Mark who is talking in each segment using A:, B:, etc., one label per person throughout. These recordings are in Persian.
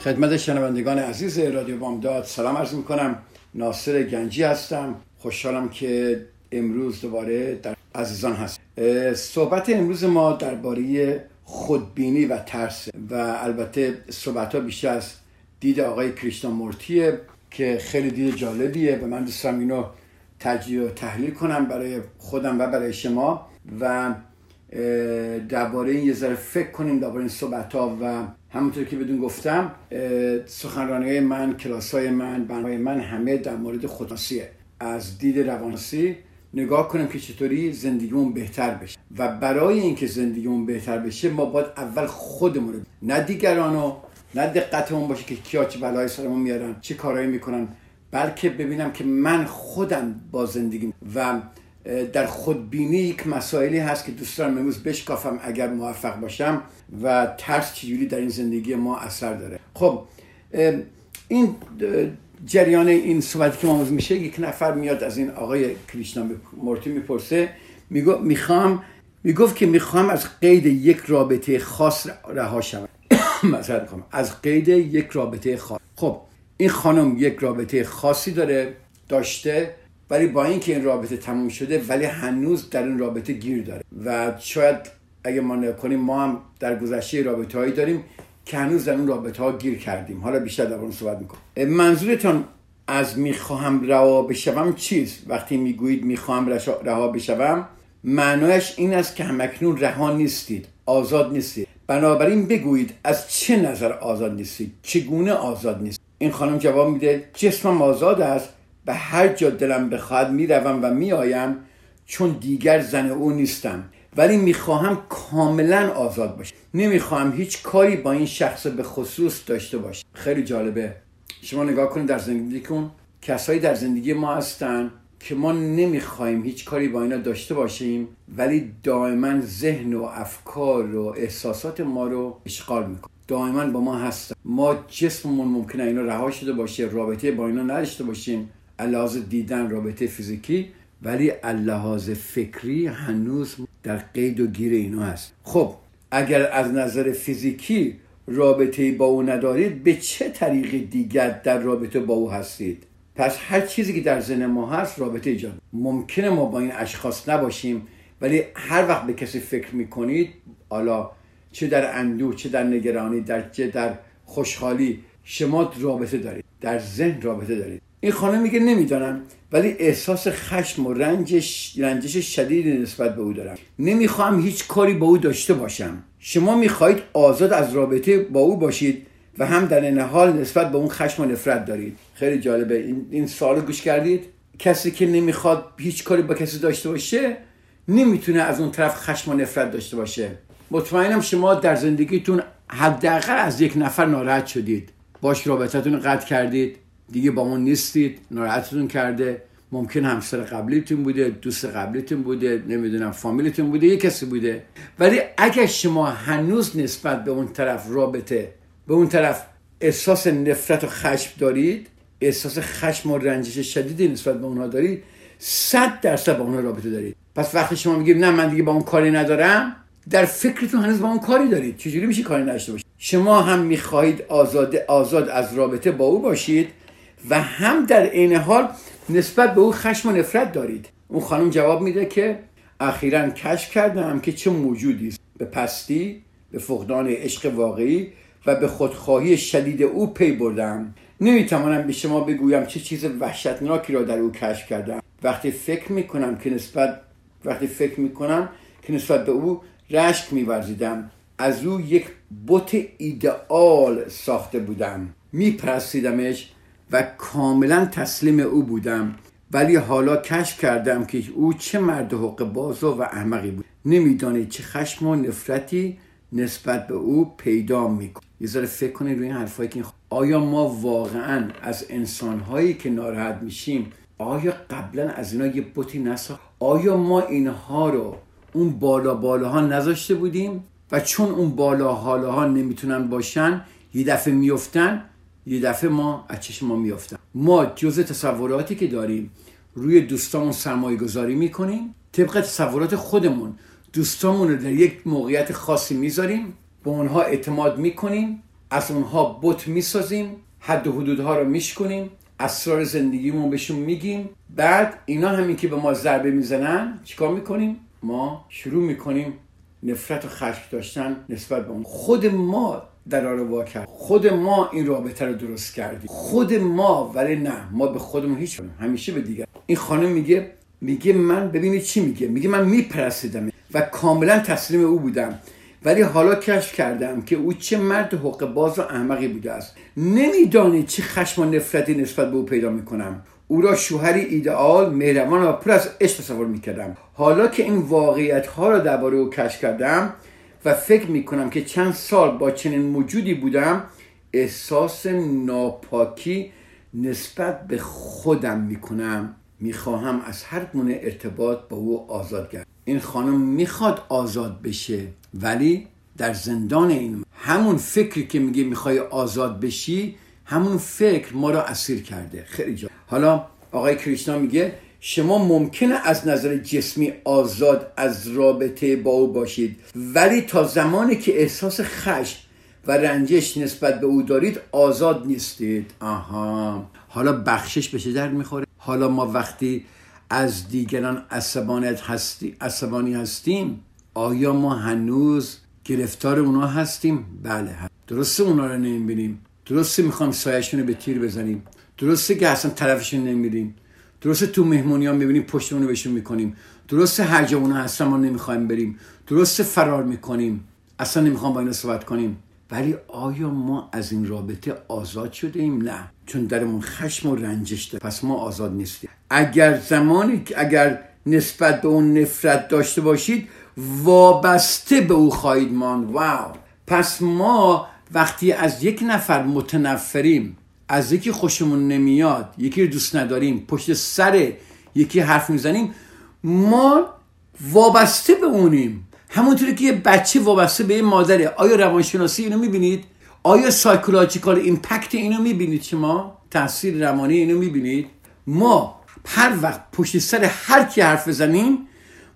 A: خدمت شنوندگان عزیز رادیو بامداد سلام عرض می‌کنم. ناصر گنجی هستم. خوشحالم که امروز دوباره در عزیزان هست. صحبت امروز ما درباره خودبینی و ترس و البته صحبت ها بیشتر از دید آقای کریشنا مورتیه که خیلی دید جالبیه و من دوست دارم اینو تجزیه و تحلیل کنم برای خودم و برای شما و درباره این یه ذره فکر کنیم درباره این صحبت ها و همونطور که بدون گفتم سخنرانی من کلاس های من برنامه من همه در مورد خودناسیه. از دید روانسی نگاه کنیم که چطوری زندگیمون بهتر بشه. و برای اینکه زندگیمون بهتر بشه ما باید اول خودمون رو نه دیگرانو نه دقتمون باشه که کیا چه بلای سرمون میارن چه کارهایی می‌کنن بلکه ببینم که من خودم با زندگیم و در خودبینی یک مسائلی هست که دوست دارم امروز بشکافم اگر موفق باشم و ترس چجوری در این زندگی ما اثر داره. خب این جریان این صحبتی که ما میشه یک نفر میاد از این آقای کریشنا مورتی می‌پرسه میگو می‌خوام می‌گفت که می‌خوام از قید یک رابطه خاص رها شوم. مثلا از قید یک رابطه خاص. خب این خانم یک رابطه خاصی داره داشته ولی با اینکه این رابطه تموم شده ولی هنوز در این رابطه گیر داره. و شاید اگه ما نکنیم ما هم در گذشته رابطه هایی داریم که هنوز در اون رابطه ها گیر کردیم. حالا بیشتر در اون صحبت می‌کنم. منظورتون از می‌خواهم رها بشوم چیست وقتی می‌گویید می‌خواهم رها بشوم معنایش این است که همکنون رها نیستید آزاد نیستید. بنابراین بگویید از چه نظر آزاد نیستید؟ چگونه آزاد نیست؟ این خانم جواب میده جسمم آزاد است. به هر جا دلم بخواد می‌روم و میآیم چون دیگر زن او نیستم. ولی می‌خواهم کاملا آزاد باشم. نمی‌خواهم هیچ کاری با این شخص به خصوص داشته باشم. خیلی جالبه. شما نگاه کنید در زندگی کن کسایی در زندگی ما هستن که ما نمی‌خوایم هیچ کاری با اینا داشته باشیم ولی دائما ذهن و افکار و احساسات ما رو اشغال می‌کنه دائما با ما هستن. ما جسممون ممکنه اینا رها شده باشه رابطه با اینا نداشته باشیم. لحاظ دیدن رابطه فیزیکی ولی لحاظ فکری هنوز در قید و گیر اینا هست. خب اگر از نظر فیزیکی رابطه با او ندارید به چه طریق دیگر در رابطه با او هستید؟ پس هر چیزی که در ذهن ما هست رابطه ایجاد ممکنه ما با این اشخاص نباشیم ولی هر وقت به کسی فکر می‌کنید حالا چه در اندوه چه در نگرانی در چه در خوشحالی شما رابطه دارید. در ذهن رابطه دارید. این خانم میگه نمی‌دانم ولی احساس خشم و رنجش رنجش شدیدی نسبت به او دارم. نمی‌خواهم هیچ کاری با او داشته باشم. شما می‌خواهید آزاد از رابطه با او باشید و هم در این حال نسبت به اون خشم و نفرت دارید. خیلی جالبه. این, این سوال گوش کردید؟ کسی که نمی‌خواد هیچ کاری با کسی داشته باشه نمی‌تونه از اون طرف خشم و نفرت داشته باشه. مطمئنم شما در زندگیتون حداقل از یک نفر ناراحت شدید. باش رابطتون قطع کردید. دیگه با اون نیستید ناراحتتون کرده. ممکن همسر قبلیتون بوده دوست قبلیتون بوده نمی‌دونم فامیلتون بوده یه کسی بوده. ولی اگر شما هنوز نسبت به اون طرف رابطه به اون طرف احساس نفرت و خشم دارید احساس خشم و رنجش شدیدی نسبت به اونها دارید صد درصد با اونها رابطه دارید. پس وقتی شما میگید نه من دیگه با اون کاری ندارم در فکرتون هنوز با اون کاری دارید. چجوری میشه کاری نداشته باشید؟ شما هم می‌خواهید آزاد آزاد از رابطه با او باشید. و هم در عین حال نسبت به او خشم و نفرت دارید. اون خانم جواب میده که اخیرا کشف کردم که چه موجودی است. به پستی به فقدان عشق واقعی و به خودخواهی شدید او پی بردم. نمی‌توانم به شما بگویم چه چیز وحشتناکی را در او کشف کردم. وقتی فکر می‌کنم که نسبت وقتی فکر می‌کنم که نسبت به او رشک میورزیدم. از او یک بت ایدئال ساخته بودم. میپرستیدمش و کاملا تسلیم او بودم. ولی حالا کشف کردم که او چه مرد حق بازو و احمقی بود. نمی‌دانید چه خشم و نفرتی نسبت به او پیدا می‌کنه. یه ذره فکر کنید روی این حرفایی که آیا ما واقعا از انسانهایی که ناراحت میشیم آیا قبلا از اینا یه بوتی نساخت آیا ما اینها رو اون بالا بالاها نذاشته بودیم؟ و چون اون بالا ها نمی‌تونن باشن یه دفعه میفتن یه دفعه ما از چشم ما میفتن ما جز تصوراتی که داریم روی دوستامون سرمایه گذاری می‌کنیم طبق تصورات خودمون دوستامون رو در یک موقعیت خاصی می‌ذاریم به اونها اعتماد می‌کنیم از اونها بت می‌سازیم حد و حدودها رو میشکنیم اسرار زندگیمون بهشون میگیم. بعد اینا همین که به ما ضربه می‌زنن چیکار می‌کنیم؟ ما شروع می‌کنیم نفرت و خشم داشتن نسبت به اون. خود ما در رو کرد. خود ما این رابطه رو درست کردیم. خود ما ولی نه. ما به خودمون هیچ همیشه به دیگر این خانم میگه میگه من ببینید چی میگه. میگه من میپرستیدم و کاملا تسلیم او بودم. ولی حالا کشف کردم که او چه مرد حق باز و احمقی بوده است. نمی‌دانید چه خشم و نفرتی نسبت به او پیدا می‌کنم. او را شوهری ایدئال مهربان و پر از عشق تصور می‌کردم. حالا که این واقعیت ها را درباره او کشف کردم و فکر می‌کنم که چند سال با چنین موجودی بودم احساس ناپاکی نسبت به خودم می‌کنم. می‌خواهم از هر گونه ارتباط با او آزاد گردم. این خانم می‌خواد آزاد بشه ولی در زندان این همون فکری که میگه می‌خوای آزاد بشی همون فکر ما را اسیر کرده. خیلی جا. حالا آقای کریشنا میگه شما ممکنه از نظر جسمی آزاد از رابطه با او باشید ولی تا زمانی که احساس خشم و رنجش نسبت به او دارید آزاد نیستید. آها. حالا بخشش به در می‌خوره؟ حالا ما وقتی از دیگران عصبانیت هستی عصبانی هستیم آیا ما هنوز گرفتار اونا هستیم؟ بله. درسته اونا رو نمی‌بینیم. درسته می‌خوام سایشون رو به تیر بزنیم. درسته که اصلا طرفشون نمیریم درسته تو مهمونی ها می‌بینیم پشتمون رو بهشون می‌کنیم. درسته هر جا اونا هستن ما نمی‌خوایم بریم. درسته فرار می‌کنیم. اصلا نمی‌خوام با اینا صحبت کنیم. ولی آیا ما از این رابطه آزاد شده ایم؟ نه. چون درمون خشم و رنجش داره پس ما آزاد نیستیم. اگر زمانی اگر نسبت به اون نفرت داشته باشید وابسته به او خواهید ماند. wow. پس ما وقتی از یک نفر متنفریم از یکی خوشمون نمیاد یکی رو دوست نداریم پشت سر یکی حرف می‌زنیم ما وابسته به اونیم. همونطوری که یه بچه وابسته به یه مادره. آیا روانشناسی اینو می‌بینید؟ آیا psychological impact اینو می‌بینید شما؟ تاثیر روانی اینو می‌بینید؟ ما هر وقت پشت سر هر کی حرف بزنیم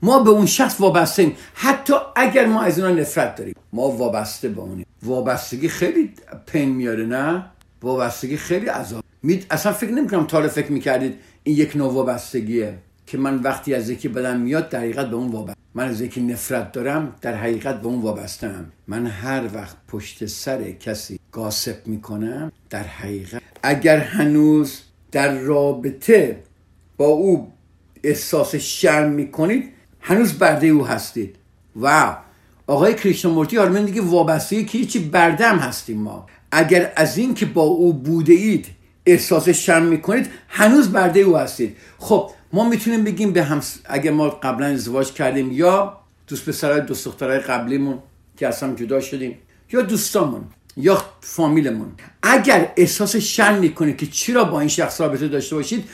A: ما به اون شخص وابسته ایم حتی اگر ما از اینا نفرت داریم ما وابسته به اونیم. وابستگی خیلی پین میاره نه؟ وابستگی خیلی عذاب. می... اصلا فکر نمی‌کنم تا فکر می‌کردید این یک نوع وابستگیه که من وقتی از یکی بدم میاد در حقیقت به اون وابسته. من از یکی نفرت دارم در حقیقت به اون وابستم من هر وقت پشت سر کسی گاسب می‌کنم در حقیقت اگر هنوز در رابطه با او احساس شرم می‌کنید هنوز برده او هستید. واو! آقای کریشنمورتی آرمین دیگه وابسته که چی بردم هستیم ما. اگر از این که با او بوده اید احساس شرم می‌کنید هنوز برده او هستید. خب ما می‌تونیم بگیم به هم اگر ما قبلا ازدواج کردیم یا دوست پسرای دوست دخترای قبلیمون که اصلا جدا شدیم یا دوستامون یا فامیلمون. اگر احساس شرم می‌کنید که چرا با این شخص رابطه داشته باشید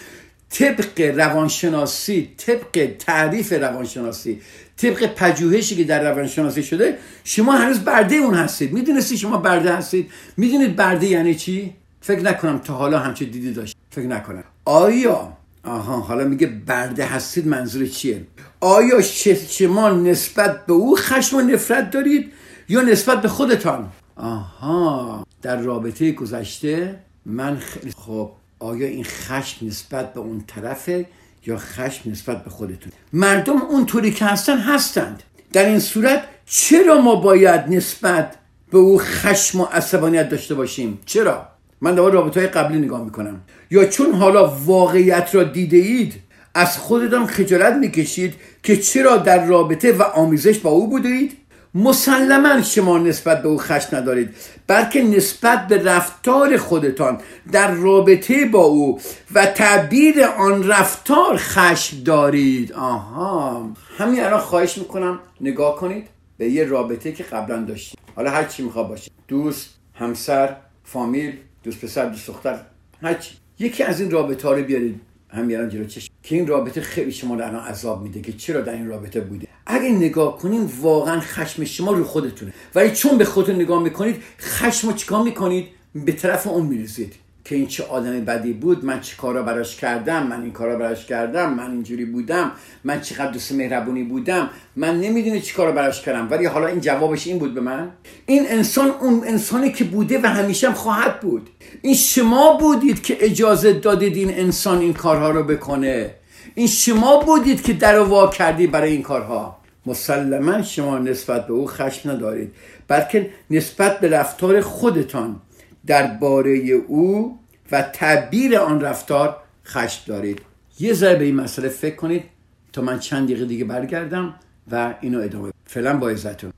A: طبق روانشناسی طبق تعریف روانشناسی طبق پژوهشی که در روانشناسی شده شما هنوز برده اون هستید. می‌دونستی شما برده هستید. می‌دونید برده یعنی چی؟ فکر نکنم تا حالا همچه دیدی داشت. فکر نکنم. آیا آها حالا میگه برده هستید منظور چیه؟ آیا شما نسبت به او خشم و نفرت دارید یا نسبت به خودتان؟ آها در رابطه گذشته من خیلی خب آیا این خشم نسبت به اون طرفه یا خشم نسبت به خودتون مردم اونطوری که هستن هستند. در این صورت چرا ما باید نسبت به او خشم و عصبانیت داشته باشیم؟ چرا؟ من دوباره رابطه های قبلی نگاه می‌کنم. یا چون حالا واقعیت را دیده اید از خودتان خجالت می‌کشید که چرا در رابطه و آمیزش با او بودید مسلما شما نسبت به او خشم ندارید بلکه نسبت به رفتار خودتان در رابطه با او و تعبیر آن رفتار خشم دارید. آها. همین الان خواهش می‌کنم نگاه کنید به یه رابطه که قبلا داشتید حالا هر چی می‌خواد باشه. دوست همسر فامیل دوست پسر دوست دختر هر چی. یکی از این رابطه ها رو بیارید. همین جلو چشم. که این رابطه خیلی شما رو الان عذاب میده که چرا در این رابطه بوده اگه نگاه کنیم واقعا خشم شما رو خودتونه. ولی چون به خودتون نگاه می‌کنید خشم رو چیکار می‌کنید؟ به طرف اون می‌رسید. که این چه آدم بدی بود من چه کارا براش کردم من این کارا براش کردم من اینجوری بودم من چقدر دوست مهربونی بودم من نمی‌دونی چی کارا براش کردم. ولی حالا این جوابش این بود به من. این انسان اون انسانی که بوده و همیشه هم خواهد بود. این شما بودید که اجازه دادید این انسان این کارها رو بکنه. این شما بودید که در وا کردی برای این کارها. مسلما شما نسبت به او خشم ندارید بلکه نسبت به رفتار خودتان درباره او و تعبیر آن رفتار خشم دارید. یه ذره به این مسئله فکر کنید تا من چند دقیقه دیگه برگردم و اینو ادامه فعلا با عزتون.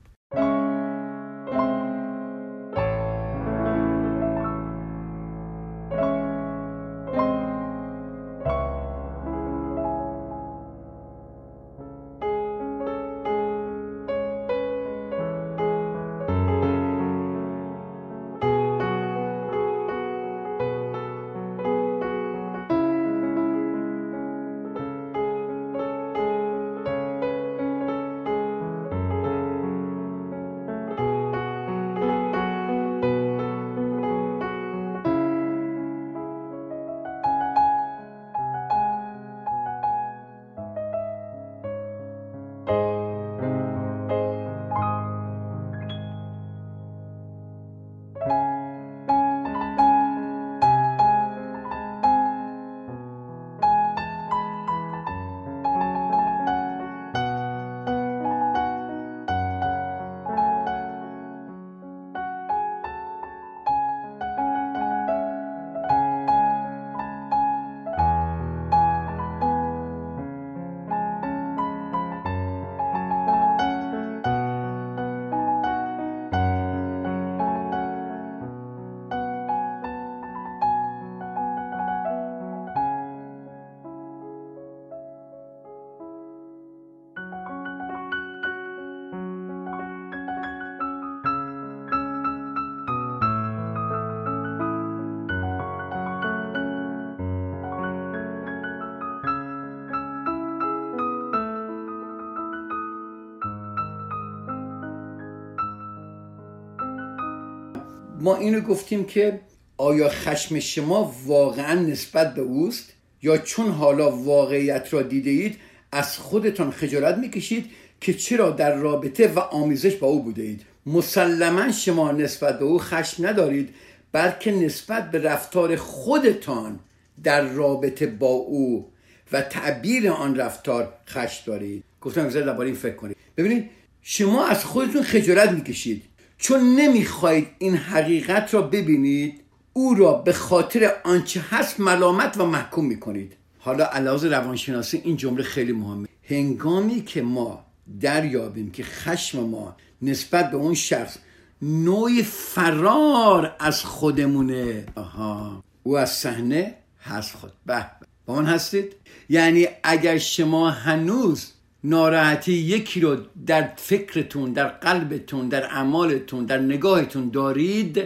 A: ما اینو گفتیم که آیا خشم شما واقعا نسبت به اوست؟ یا چون حالا واقعیت را دیده اید از خودتان خجالت می‌کشید که چرا در رابطه و آمیزش با او بوده اید؟ مسلما شما نسبت به او خشم ندارید بلکه نسبت به رفتار خودتان در رابطه با او و تعبیر آن رفتار خشم دارید. گفتم در درباره این فکر کنید. ببینید شما از خودتون خجالت می‌کشید. چون نمی‌خواهید این حقیقت را ببینید او را به خاطر آنچه هست ملامت و محکوم می‌کنید. حالا علاوه روانشناسی این جمله خیلی مهمه. هنگامی که ما دریابیم که خشم ما نسبت به اون شخص نوعی فرار از خودمونه آها او از صحنه هست خود. به با من هستید؟ یعنی اگر شما هنوز ناراحتی یکی رو در فکرتون در قلبتون در اعمالتون در نگاهتون دارید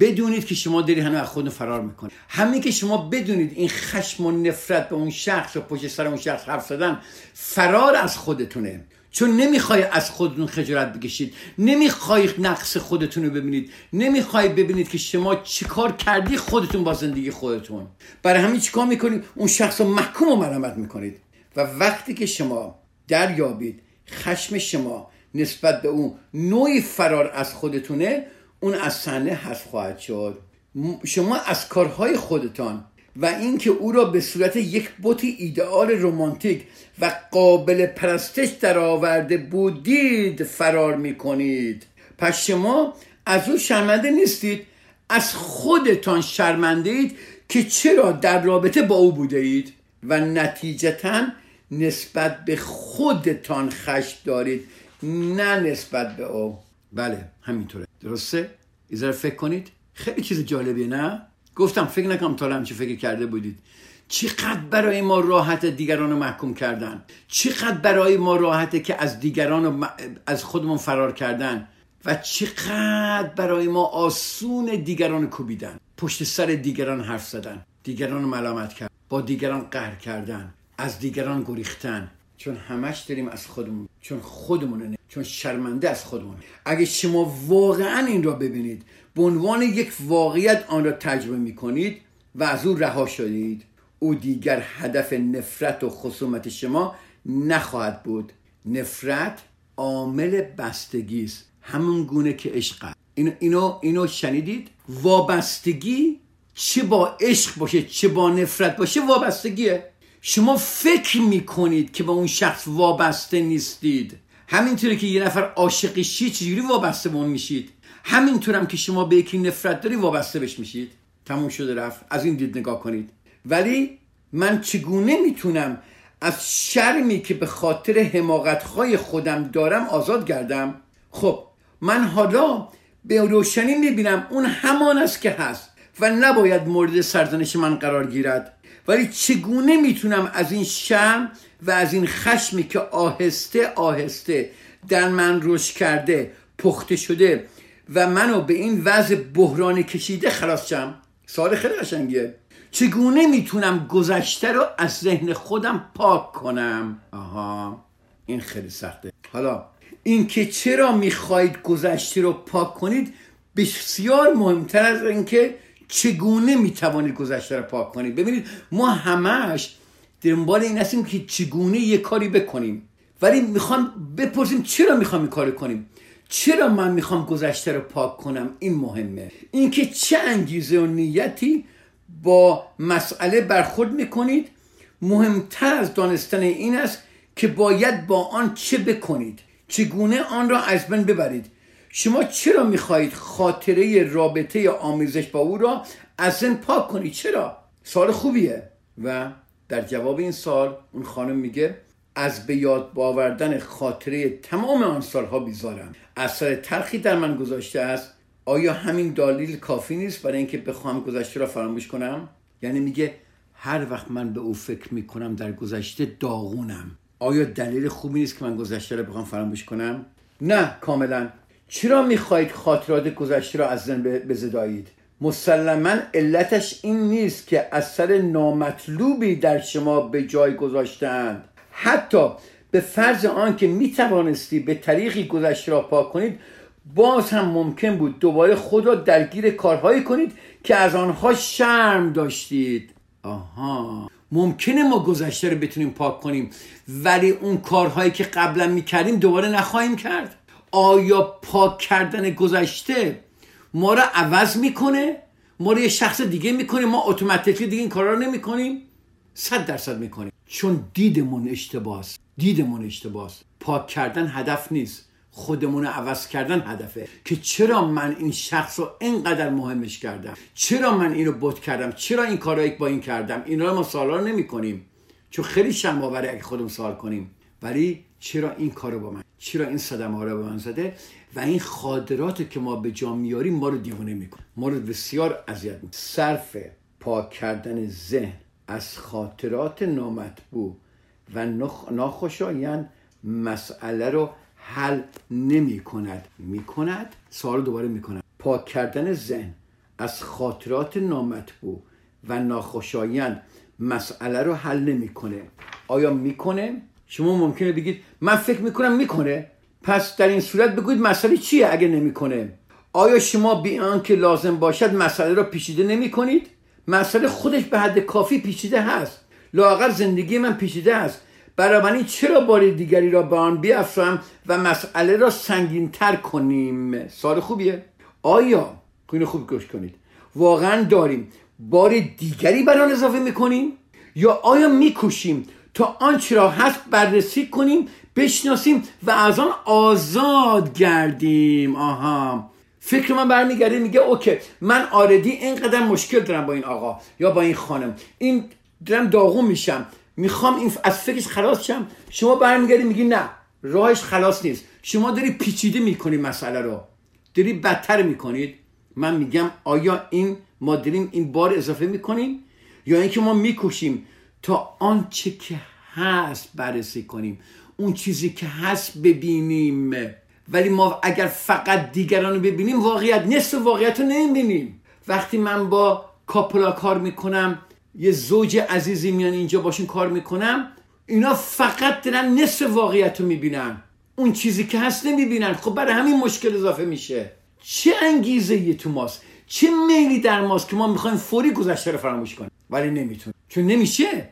A: بدونید که شما داری هنوز از خودتون فرار می‌کنید. همین که شما بدونید این خشم و نفرت به اون شخص و پشت سر اون شخص حرف زدن فرار از خودتونه. چون نمی‌خوای از خودتون خجالت بکشید. نمی‌خوای نقص خودتون رو ببینید. نمی‌خوای ببینید که شما چیکار کردی خودتون با زندگی خودتون. برای همین چیکار می‌کنید؟ اون شخص رو محکوم و مرمت می‌کنید. و وقتی که شما دریابید. خشم شما نسبت به اون نوعی فرار از خودتونه اون از صحنه حذف خواهد شد. شما از کارهای خودتان و اینکه او را به صورت یک بوت ایدئال رمانتیک و قابل پرستش درآورده بودید فرار می‌کنید. پس شما از او شرمنده نیستید. از خودتان شرمنده اید که چرا در رابطه با او بوده اید؟ و نتیجتا نسبت به خودتان خشم دارید نه نسبت به او. بله همینطوره. درسته؟ ایزار فکر کنید. خیلی چیز جالبیه نه؟ گفتم فکر نکنم تا همچی فکر کرده بودید. چقدر برای ما راحت دیگران رو محکوم کردن؟ چقدر برای ما راحته که از دیگران رو از خودمون فرار کردن؟ و چقدر برای ما آسون دیگران کوبیدن؟ پشت سر دیگران حرف زدن. دیگران رو ملامت کرد با دیگران قهر کردن. از دیگران گریختن. چون همش داریم از خودمون چون خودمونه چون شرمنده از خودمون. اگه شما واقعا این را ببینید به عنوان یک واقعیت آن را تجربه می کنید و از او رها شدید او دیگر هدف نفرت و خصومت شما نخواهد بود. نفرت عامل بستگی است. همون گونه که عشق اینو, اینو, اینو شنیدید؟ وابستگی چه با عشق باشه چه با نفرت باشه وابستگیه. شما فکر می‌کنید که با اون شخص وابسته نیستید. همینطوری که یه نفر عاشقی چی چجوری وابسته به اون میشید؟ همینطورم که شما به یکی نفرت داری وابسته بهش میشید. تموم شده رفت. از این دید نگاه کنید. ولی من چگونه می‌تونم از شرمی که به خاطر حماقتهای خودم دارم آزاد گردم؟ خب من حالا به روشنی می‌بینم اون همان است که هست و نباید مورد سرزنش من قرار گیرد. ولی چگونه می‌تونم از این شرم و از این خشمی که آهسته آهسته در من رشد کرده پخته شده و منو به این وضع بحران کشیده خلاص شم؟ سوال خیلی قشنگیه. چگونه می‌تونم گذشته رو از ذهن خودم پاک کنم؟ آها این خیلی سخته. حالا اینکه چرا می‌خواهید گذشته رو پاک کنید بسیار مهمتر از اینکه چگونه می‌توانید گذشته رو پاک کنید؟ ببینید ما همش دنبال این هستیم که چگونه یه کاری بکنیم. ولی می‌خوام بپرسیم چرا می‌خوام این کار کنیم؟ چرا من می‌خوام گذشته رو پاک کنم؟ این مهمه. اینکه چه انگیزه و نیتی با مسئله برخورد می‌کنید مهمتر از دانستن این است که باید با آن چه بکنید. چگونه آن را از بین ببرید؟ شما چرا می‌خواهید خاطره رابطه آمیزش با او را از ذهن پاک کنید؟ چرا؟ سال خوبیه. و در جواب این سال اون خانم میگه از به یاد باوردن خاطره تمام آن سالها بیزارم. اثر تلخی در من گذاشته است. آیا همین دلیل کافی نیست برای اینکه بخوام گذشته را فراموش کنم؟ یعنی میگه هر وقت من به او فکر می‌کنم در گذشته داغونم. آیا دلیل خوبی نیست که من گذشته را بخوام فراموش کنم؟ نه کاملا. چرا می‌خواهید خاطرات گذشته را از ذهن بزدایید؟ مسلما علتش این نیست که اثر نامطلوبی در شما به جای گذاشتند حتی به فرض آن که می توانستی به طریقی گذشته را پاک کنید باز هم ممکن بود دوباره خود را درگیر کارهایی کنید که از آنها شرم داشتید. آها. ممکنه ما گذشته رو بتونیم پاک کنیم ولی اون کارهایی که قبلا می‌کردیم دوباره نخواهیم کرد. آیا پاک کردن گذشته ما را عوض می‌کنه؟ ما رو یه شخص دیگه می‌کنه؟ ما اتوماتیکلی دیگه این کارا رو نمی‌کنیم؟ صد درصد می‌کنیم. چون دیدمون اشتباس دیدمون اشتباس پاک کردن هدف نیست. خودمون رو عوض کردن هدفه. که چرا من این شخص رو اینقدر مهمش کردم؟ چرا من اینو بوت کردم؟ چرا این کارایی با این کردم؟ اینا رو ما سوالا نمی کنیم چون خیلی شرم اگه خودمون سوال کنیم. ولی چرا این کارو با من؟ چرا این صدمه ها رو به من زده؟ و این خاطرات که ما به جا میاریم ما رو دیوانه می‌کنه. ما رو بسیار اذیت می‌کنه. صرف پاک کردن ذهن از خاطرات نامطبوع و ناخوشایند مسئله رو حل نمی کند می کند سوال دوباره می کند پاک کردن ذهن از خاطرات نامطبوع و ناخوشایند مسئله رو حل نمی‌کنه. آیا می‌کنه؟ شما ممکنه بگید من فکر می‌کنم می‌کنه. پس در این صورت بگوید مسئله چیه اگه نمی‌کنه؟ آیا شما بی که لازم باشد مسئله را پیچیده نمی کنید مسئله خودش به حد کافی پیچیده هست. لاغر زندگی من پیچیده است. بنابراین چرا بار دیگری را به آن بیافرم و مسئله را سنگین تر کنیم؟ سال خوبیه. آیا؟ اینو خوب گوش کنید. واقعا داریم. بار دیگری بر آن اضافه می‌کنیم؟ یا آیا میکوشیم تا آنچه را هست بررسی کنیم بشناسیم و از آن آزاد گردیم. آها. فکر من برمیگرده میگه اوکی من آردی اینقدر مشکل دارم با این آقا یا با این خانم. این دارم داغون میشم. می‌خوام این از فکرش خلاص شم. شما برمیگردی میگی نه راهش خلاص نیست. شما داری پیچیده می‌کنید مسئله رو. داری بدتر می‌کنید. من میگم آیا این ما داریم این بار اضافه می‌کنیم یا اینکه ما می‌کشیم تا آنچه که هست بررسی کنیم. اون چیزی که هست ببینیم. ولی ما اگر فقط دیگران رو ببینیم واقعیت نصف واقعیت رو نمی‌بینیم. وقتی من با کاپلا کار می‌کنم یه زوج عزیزی میان اینجا باشون کار می‌کنم اینا فقط دارن نصف واقعیت رو می‌بینن. اون چیزی که هست نمی‌بینن. خب برای همین مشکل اضافه میشه. چه انگیزه یه تو ماست؟ چه میلی در ماست که ما می‌خوایم فوری گذشته رو فراموش کنیم؟ ولی نمیتون چون نمیشه.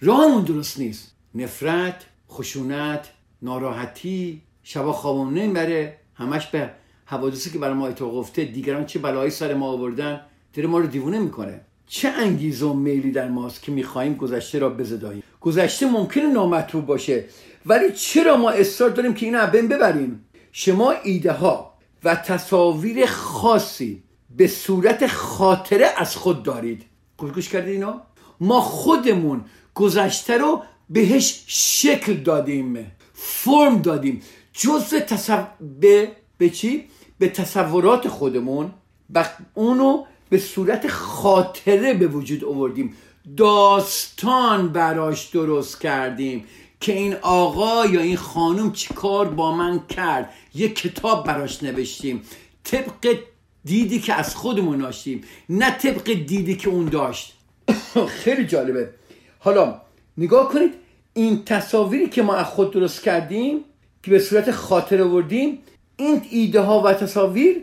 A: راهمون درست نیست. نفرت خشونت ناراحتی شبا خوابمون نمی‌بره. همش به حوادثی که برای ما اتفاق افتاده دیگران چه بلایی سر ما آوردن داره ما رو دیوونه می‌کنه. چه انگیزه و میلی در ماست که می‌خواهیم گذشته را بزداییم؟ گذشته ممکنه نامطلوب باشه ولی چرا ما اصرار داریم که اینو بین ببریم؟ شما ایده ها و تصاویر خاصی به صورت خاطره از خود دارید. گوش کردید اینا ما خودمون گذشته رو بهش شکل دادیم. فرم دادیم. جزء تصو... به... به چی؟ به تصورات خودمون. و اونو به صورت خاطره به وجود آوردیم. داستان براش درست کردیم که این آقا یا این خانم چی کار با من کرد. یه کتاب براش نوشتیم. طبق دیدی که از خودمون داشتیم نه طبق دیدی که اون داشت. خیلی جالبه. حالا نگاه کنید این تصاویری که ما از خود درست کردیم که به صورت خاطر آوردیم این ایده ها و تصاویر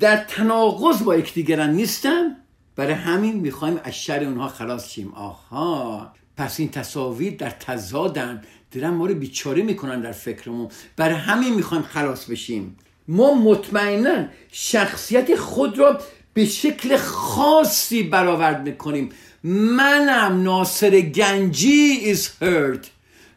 A: در تناقض با یکدیگرن نیستن. برای همین می‌خوایم از شر اونها خلاص شیم. آها پس این تصاویر در تضادن. دارن ما رو بیچاره می‌کنن در فکرمون. برای همین می‌خوایم خلاص بشیم. ما مطمئنا شخصیت خود را به شکل خاصی برآورد می‌کنیم. منم ناصر گنجی is hurt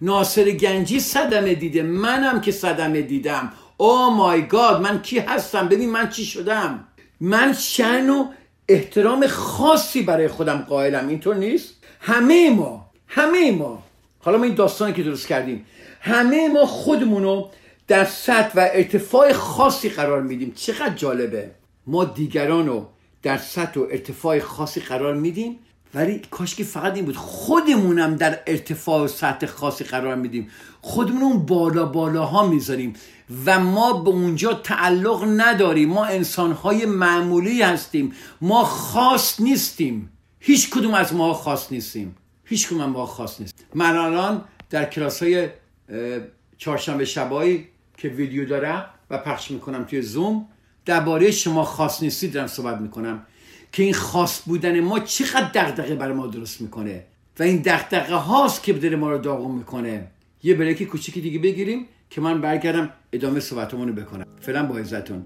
A: ناصر گنجی صدمه دیده. منم که صدمه دیدم. او مای گاد من کی هستم؟ ببین من چی شدم؟ من شن و احترام خاصی برای خودم قائلم. اینطور نیست؟ همه ما همه ما. حالا ما این داستانی که درست کردیم. همه ما خودمونو در سطح و ارتفاع خاصی قرار میدیم. چقدر جالبه. ما دیگران رو در سطح و ارتفاع خاصی قرار میدیم ولی کاش که فقط این بود. خودمونم در ارتفاع و سطح خاصی قرار میدیم. خودمون اون بالا بالاها می‌ذاریم و ما به اونجا تعلق نداریم. ما انسانهای معمولی هستیم. ما خاص نیستیم. هیچ کدوم از ما خاص نیستیم. هیچ کدوم ما خاص نیست. من الان در کلاس های چهارشنبه شبایی که ویدیو دارم و پخش می‌کنم توی زوم درباره شما خاص نیستید دارم صحبت می‌کنم. که این خاص بودن ما چقدر دغدغه برای ما درست می‌کنه و این دغدغه هاست که داره ما رو داغون می‌کنه. یه بریک کوچیکی دیگه بگیریم که من برگردم ادامه صحبتمون رو بکنم. فعلا با عزتون.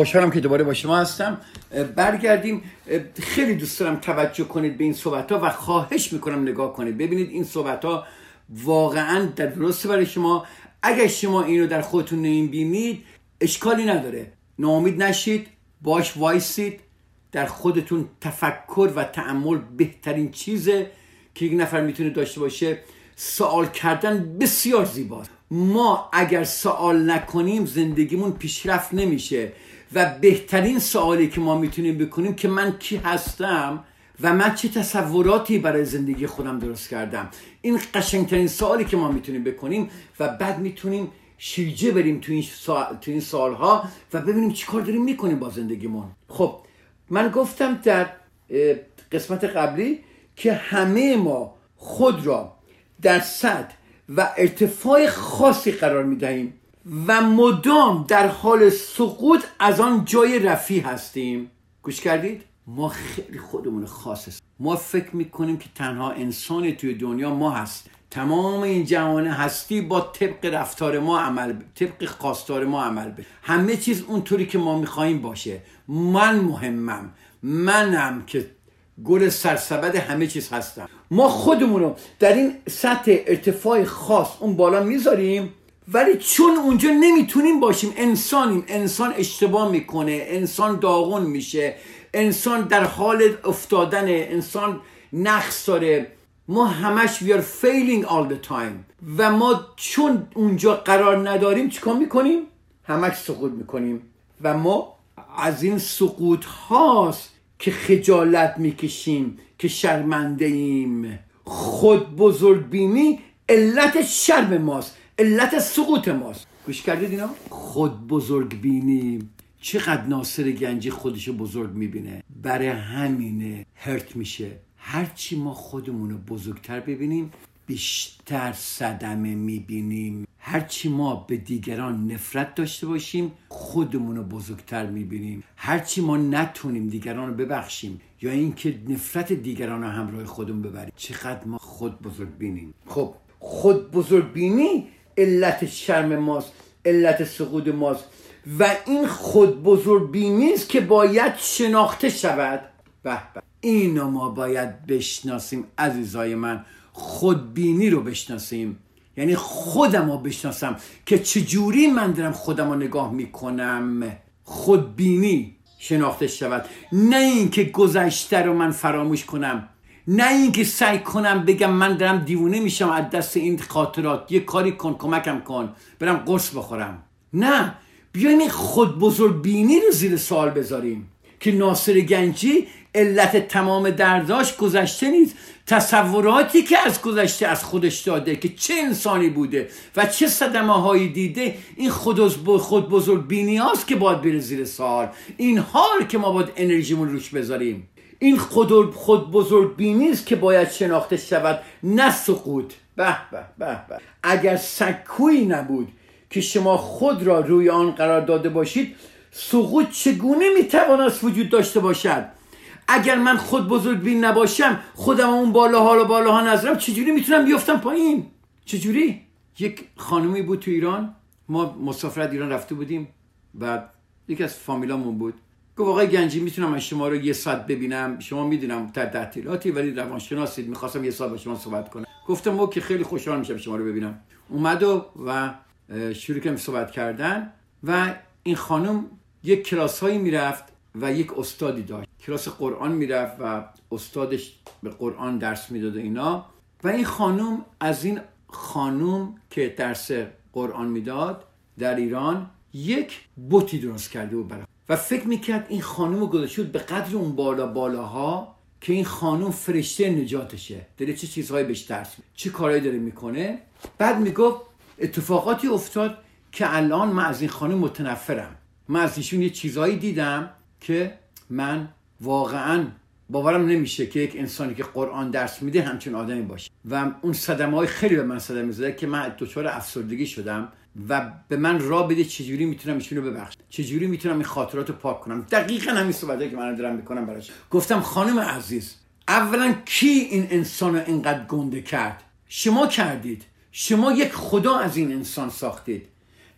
A: خوشحالم که دوباره با شما هستم. برگردیم. خیلی دوست دارم توجه کنید به این صحبت ها و خواهش می‌کنم نگاه کنید. ببینید این صحبت ها واقعا در درسته برای شما. اگر شما اینو در خودتون نمی‌بینید اشکالی نداره. ناامید نشید باش وایسید. در خودتون تفکر و تعمل بهترین چیزه که یک نفر می‌تونه داشته باشه سوال کردن بسیار زیباست. ما اگر سوال نکنیم زندگیمون پیشرفت نمیشه. و بهترین سوالی که ما می‌تونیم بکنیم که من کی هستم و من چه تصوراتی برای زندگی خودم درست کردم. این قشنگترین سوالی که ما می‌تونیم بکنیم و بعد می‌تونیم شیرجه بریم تو این, تو این سالها و ببینیم چی کار داریم می‌کنیم با زندگیمون. خب من گفتم در قسمت قبلی که همه ما خود را در صد و ارتفاع خاصی قرار می دهیم و مدام در حال سقوط از آن جای رفی هستیم. گوش کردید؟ ما خیلی خودمون خاص است ما فکر می‌کنیم که تنها انسان توی دنیا ما هست. تمام این جهان هستی با طبق رفتار ما عمل ب... طبق خواستار ما عمل به همه چیز اونطوری که ما می‌خواهیم باشه. من مهمم. منم که گل سرسبد همه چیز هستم. ما خودمون رو در این سطح ارتفاع خاص اون بالا می‌ذاریم. ولی چون اونجا نمی‌تونیم باشیم انسانیم. انسان اشتباه می‌کنه انسان داغون میشه انسان در حال افتادن انسان نقص داره. ما همش we are failing all the time. و ما چون اونجا قرار نداریم چیکار می‌کنیم؟ همش سقوط می‌کنیم. و ما از این سقوط هاست که خجالت می‌کشیم که شرمنده ایم خود بزرگ بینی علت شرم ماست. علت سقوط ماست. گوش کردید اینا؟ خود بزرگ بینی. چقدر ناصر گنجی خودشو بزرگ می‌بینه؟ برای همینه هرت میشه. هرچی ما خودمون رو بزرگتر ببینیم بیشتر صدمه می‌بینیم. هرچی ما به دیگران نفرت داشته باشیم خودمون رو بزرگتر می‌بینیم. هرچی ما نتونیم دیگران رو ببخشیم یا اینکه نفرت دیگران رو همراه خودمون ببریم. چقدر ما خود بزرگ بینیم. خب خود بزرگ بینی علت شرم ماست علت سقوط ماست. و این خود بزرگ بینی که باید شناخته شود. به اینو ما باید بشناسیم عزیزای من. خودبینی رو بشناسیم. یعنی خودم رو بشناسم که چجوری من دارم خودم رو نگاه می‌کنم. خودبینی شناخته شود. نه اینکه گذشته رو من فراموش کنم. نه اینکه سعی کنم بگم من دارم دیوونه میشم از دست این خاطرات. یه کاری کن کمکم کن. برم قرص بخورم. نه. بیایم این خود بزرگ بینی رو زیر سوال بذاریم. که ناصر گنجی علت تمام درداش گذشته نیست. تصوراتی که از گذشته از خودش داده که چه انسانی بوده و چه صدمه هایی دیده این خود, خود بزرگ بینی که باید بره زیر سال این حال که ما باید انرژیمون روش بذاریم. این خود, خود بزرگ بینی است که باید شناخته شود. نه سقوط. به به به به. اگر سکویی نبود که شما خود را روی آن قرار داده باشید سقوط چگونه می‌توانست وجود داشته باشد؟ اگر من خود بزرگ بین نباشم خودم اون بالاها و بالاها نظرم چجوری می‌تونم بیفتم پایین؟ چجوری؟ یک خانمی بود تو ایران. ما مسافرت ایران رفته بودیم. و یکی از فامیلامون بود. گفت آقای گنجی می‌تونم از شما رو یه ساعت ببینم. شما می‌دونم در تعطیلاتی ولی روانشناسید. می‌خواستم یه ساعت با شما صحبت کنم. گفتم او که خیلی خوشحال میشم شما رو ببینم. اومد و, و شروع کردم صحبت کردن و این خانم یک کلاس هایی می‌رفت و یک استادی داشت. کلاس قرآن می‌رفت و استادش به قرآن درس می‌داد اینا. و این خانم از این خانم که درس قرآن می‌داد در ایران یک بوتی درست کرده و برای و فکر می‌کرد این خانم گذاشته به قدر اون بالا بالاها که این خانم فرشته نجاتشه. داره چه چیزهایی بهش درس چه کارهایی داره می‌کنه. بعد می‌گفت اتفاقاتی افتاد که الان من از این خانم متنفرم. من از ایشون یه چیزهایی دیدم که من واقعا باورم نمیشه که یک انسانی که قرآن درس میده همچون آدمی باشه. و اون صدمه های خیلی به من صدمه زده که من دچار افسردگی شدم. و به من را بده چجوری می‌تونم ایشون رو ببخشم. چجوری می‌تونم این خاطرات رو پاک کنم. دقیقا همین صحبته که من دارم می‌کنم براش. گفتم خانم عزیز اولا کی این انسان رو اینقدر گنده کرد؟ شما کردید. شما یک خدا از این انسان ساختید.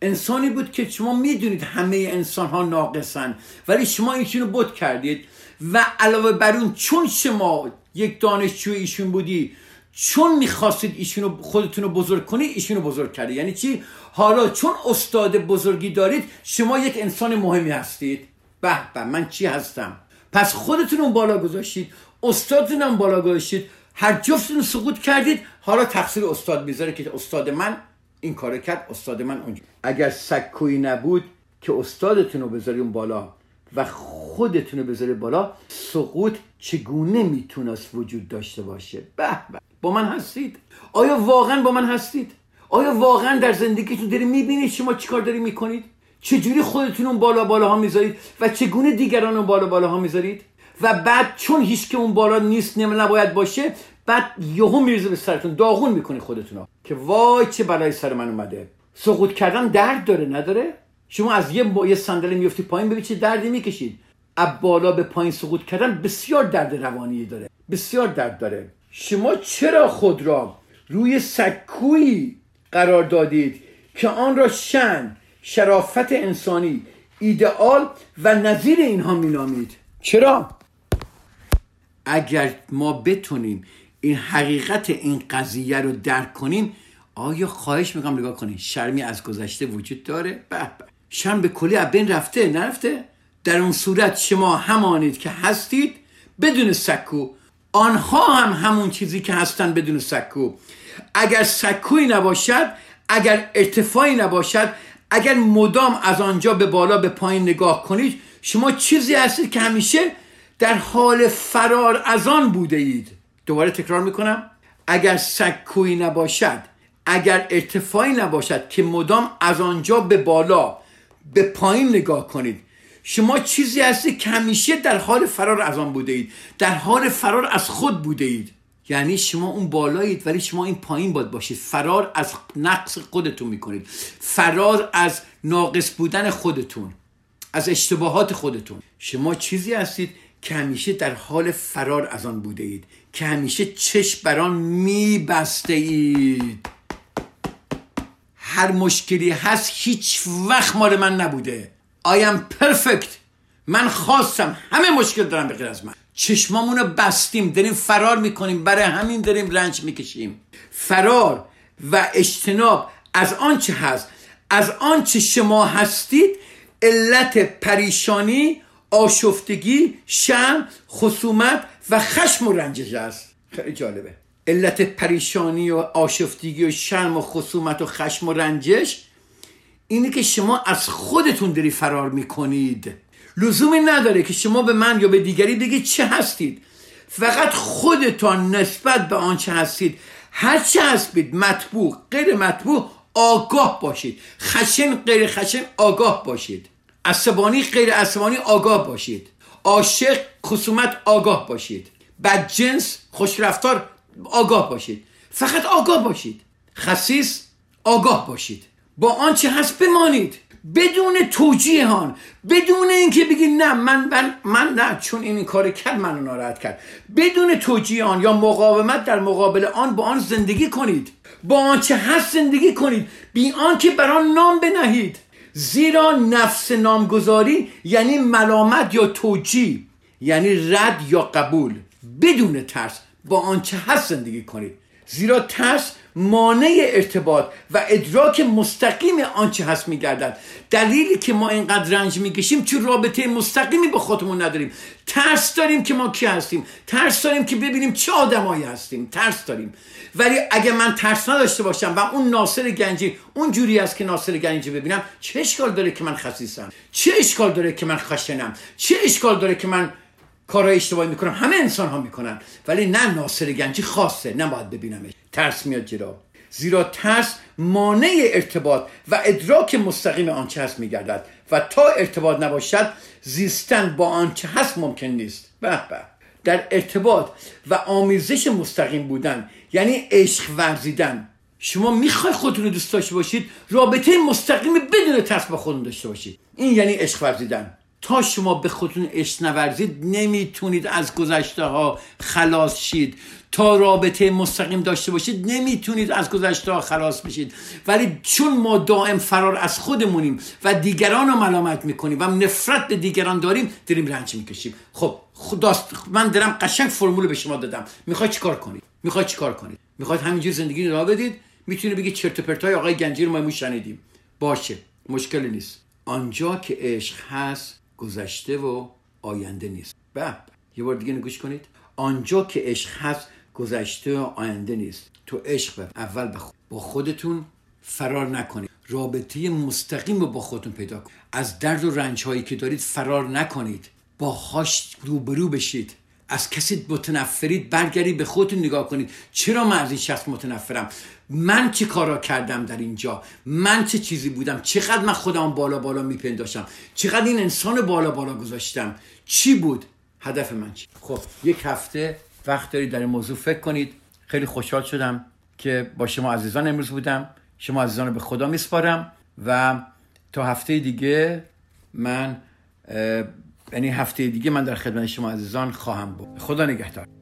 A: انسانی بود که شما می‌دونید همه انسان ها ناقصن ولی شما ایشونو بود کردید. و علاوه بر اون چون شما یک دانشجوی ایشون بودی چون می‌خواستید ایشونو خودتون رو بزرگ کنید ایشونو بزرگ کرده یعنی چی؟ حالا چون استاد بزرگی دارید شما یک انسان مهمی هستید. به به من چی هستم؟ پس خودتون بالا گذاشتید استادتون هم بالا گذاشتید هر جفتتون سقوط کردید حالا تقصیر استاد می‌ذاره که استاد من این کار کرد استاد من اونجا اگر سکویی نبود که استادتون رو بذاری اون بالا و خودتون رو بذاری بالا سقوط چگونه می‌تونست وجود داشته باشه؟ به به. با من هستید؟ آیا واقعا با من هستید؟ آیا واقعا در زندگیتون دارید می‌بینید شما چیکار دارید می‌کنید؟ چجوری خودتون اون بالا بالا ها می‌ذارید و چگونه دیگران اون بالا بالا ها می‌ذارید؟ و بعد چون هیچ که اون بالا نیست نباید باشه بعد یهو میریزه به سرتون داغون می‌کنی خودتون ها. که وای چه بلای سر من اومده. سقوط کردن درد داره نداره؟ شما از یه, با... یه صندلی میفتی پایین ببینید چه دردی می‌کشید. از بالا به پایین سقوط کردن بسیار درد روانی داره. بسیار درد داره. شما چرا خود را روی سکویی قرار دادید که آن را شن شرافت انسانی ایدئال و نظیر اینها مینامید؟ چرا؟ اگر ما بتونیم این حقیقت این قضیه رو درک کنیم آیا خواهش می‌کنم نگاه کنید شرمی از گذشته وجود داره؟ به. شرم به کلی از بین رفته نرفته؟ در اون صورت شما همانید که هستید بدون سکو آنها هم همون چیزی که هستن بدون سکو. اگر سکوی نباشد اگر ارتفاعی نباشد اگر مدام از آنجا به بالا به پایین نگاه کنید شما چیزی هستید که همیشه در حال فرار از آن بوده اید. دوباره تکرار می‌کنم. اگر سکوی نباشد اگر ارتفاعی نباشد که مدام از آنجا به بالا به پایین نگاه کنید شما چیزی هستید که همیشه در حال فرار از آن بوده اید در حال فرار از خود بوده اید یعنی شما اون بالایید ولی شما این پایین باید باشید. فرار از نقص خودتون می‌کنید. فرار از ناقص بودن خودتون از اشتباهات خودتون. شما چیزی هستید که همیشه در حال فرار از آن بوده اید که همیشه چشم بر آن میبسته اید هر مشکلی هست هیچ وقت مال من نبوده. I am perfect. من خواستم همه مشکل دارم به غیر از من. چشمامون رو بستیم داریم فرار می‌کنیم برای همین داریم رنج می‌کشیم. فرار و اجتناب از آنچه هست؟ از آنچه شما هستید؟ علت پریشانی آشفتگی شم خصومت و خشم و رنجش است خیلی جالبه. علت پریشانی و آشفتگی و شرم و خصومت و خشم و رنجش اینه که شما از خودتون داری فرار می‌کنید. لزومی نداره که شما به من یا به دیگری بگید چه هستید. فقط خودتان نسبت به آنچه هستید. هر چه هستید مطبوع غیر مطبوع آگاه باشید. خشن غیر خشن آگاه باشید. عصبانی غیر عصبانی آگاه باشید. عاشق خصومت آگاه باشید. بد جنس خوشرفتار آگاه باشید. فقط آگاه باشید. خصیص آگاه باشید. با آنچه هست بمانید. بدون توجیه هان بدون اینکه بگی نه من, من من نه چون این کار کرد منو ناراحت کرد. بدون توجیه آن یا مقاومت در مقابل آن با آن زندگی کنید. با آنچه هست زندگی کنید. بی آنکه بر آن نام بنهید. زیرا نفس نامگذاری یعنی ملامت یا توجیه یعنی رد یا قبول. بدون ترس با آنچه هست زندگی کنید. زیرا ترس مانع ارتباط و ادراک مستقیم آنچه هست میگردد. دلیلی که ما اینقدر رنج می‌کشیم چون رابطه مستقیمی با خودمون نداریم. ترس داریم که ما کی هستیم. ترس داریم که ببینیم چه آدمایی هستیم. ترس داریم. ولی اگه من ترس نداشته باشم و اون ناصر گنجی اون جوری است که ناصر گنجی ببینم چه اشکال داره که من خسیسم؟ چه اشکال داره که من خشنم؟ چه اشکال داره که من کارهای اشتباهی می‌کنم. همه انسان ها می‌کنن. ولی نه ناصر گنجی خاصه. نباید ببینمش. ترس میاد جلو. زیرا ترس مانع ارتباط و ادراک مستقیم آنچه هست میگردد. و تا ارتباط نباشد زیستن با آنچه هست ممکن نیست. به به. در ارتباط و آمیزش مستقیم بودن یعنی عشق ورزیدن. شما می‌خوای خودتون رو دوست داشته باشید رابطه مستقیم بدون ترس با خودتون داشته باشید. این یعنی عشق ورزیدن. تا شما به خودتون عشق نورزید نمی‌تونید از گذشته ها خلاص شید. تا رابطه مستقیم داشته باشید نمی‌تونید از گذشته ها خلاص بشید. ولی چون ما دائم فرار از خودمونیم و دیگران رو ملامت می‌کنیم و نفرت به دیگران داریم داریم رنج می‌کشیم. خب خداست من دارم قشنگ فرمول به شما دادم. می‌خوای چیکار کنید؟ می‌خوای چیکار کنید؟ می‌خواید همینجور زندگی رو بدید؟ می‌تونه بگید چرت و پرتای آقای گنجی رو ما شنیدیم. باشه مشکلی نیست. آنجا که عشق هست گذشته و آینده نیست. به یه بار دیگه نگوش کنید. آنجا که عشق هست گذشته و آینده نیست. تو عشق اول با خودتون فرار نکنید. رابطه مستقیم رو با خودتون پیدا کنید از درد و رنج هایی که دارید فرار نکنید. باهاش روبرو بشید. از کسی متنفرید برگردید به خودتون نگاه کنید. چرا من از این شخص متنفرم؟ من چه کارا کردم در اینجا؟ من چه چیزی بودم؟ چقدر من خودم بالا بالا میپنداشم چقدر این انسان بالا بالا گذاشتم؟ چی بود؟ هدف من چی؟ خب یک هفته وقت دارید در این موضوع فکر کنید. خیلی خوشحال شدم که با شما عزیزان امروز بودم. شما عزیزان رو به خدا میسپارم و تا هفته دیگه من یعنی هفته دیگه من در خدمت شما عزیزان خواهم بود. خدا نگهدار.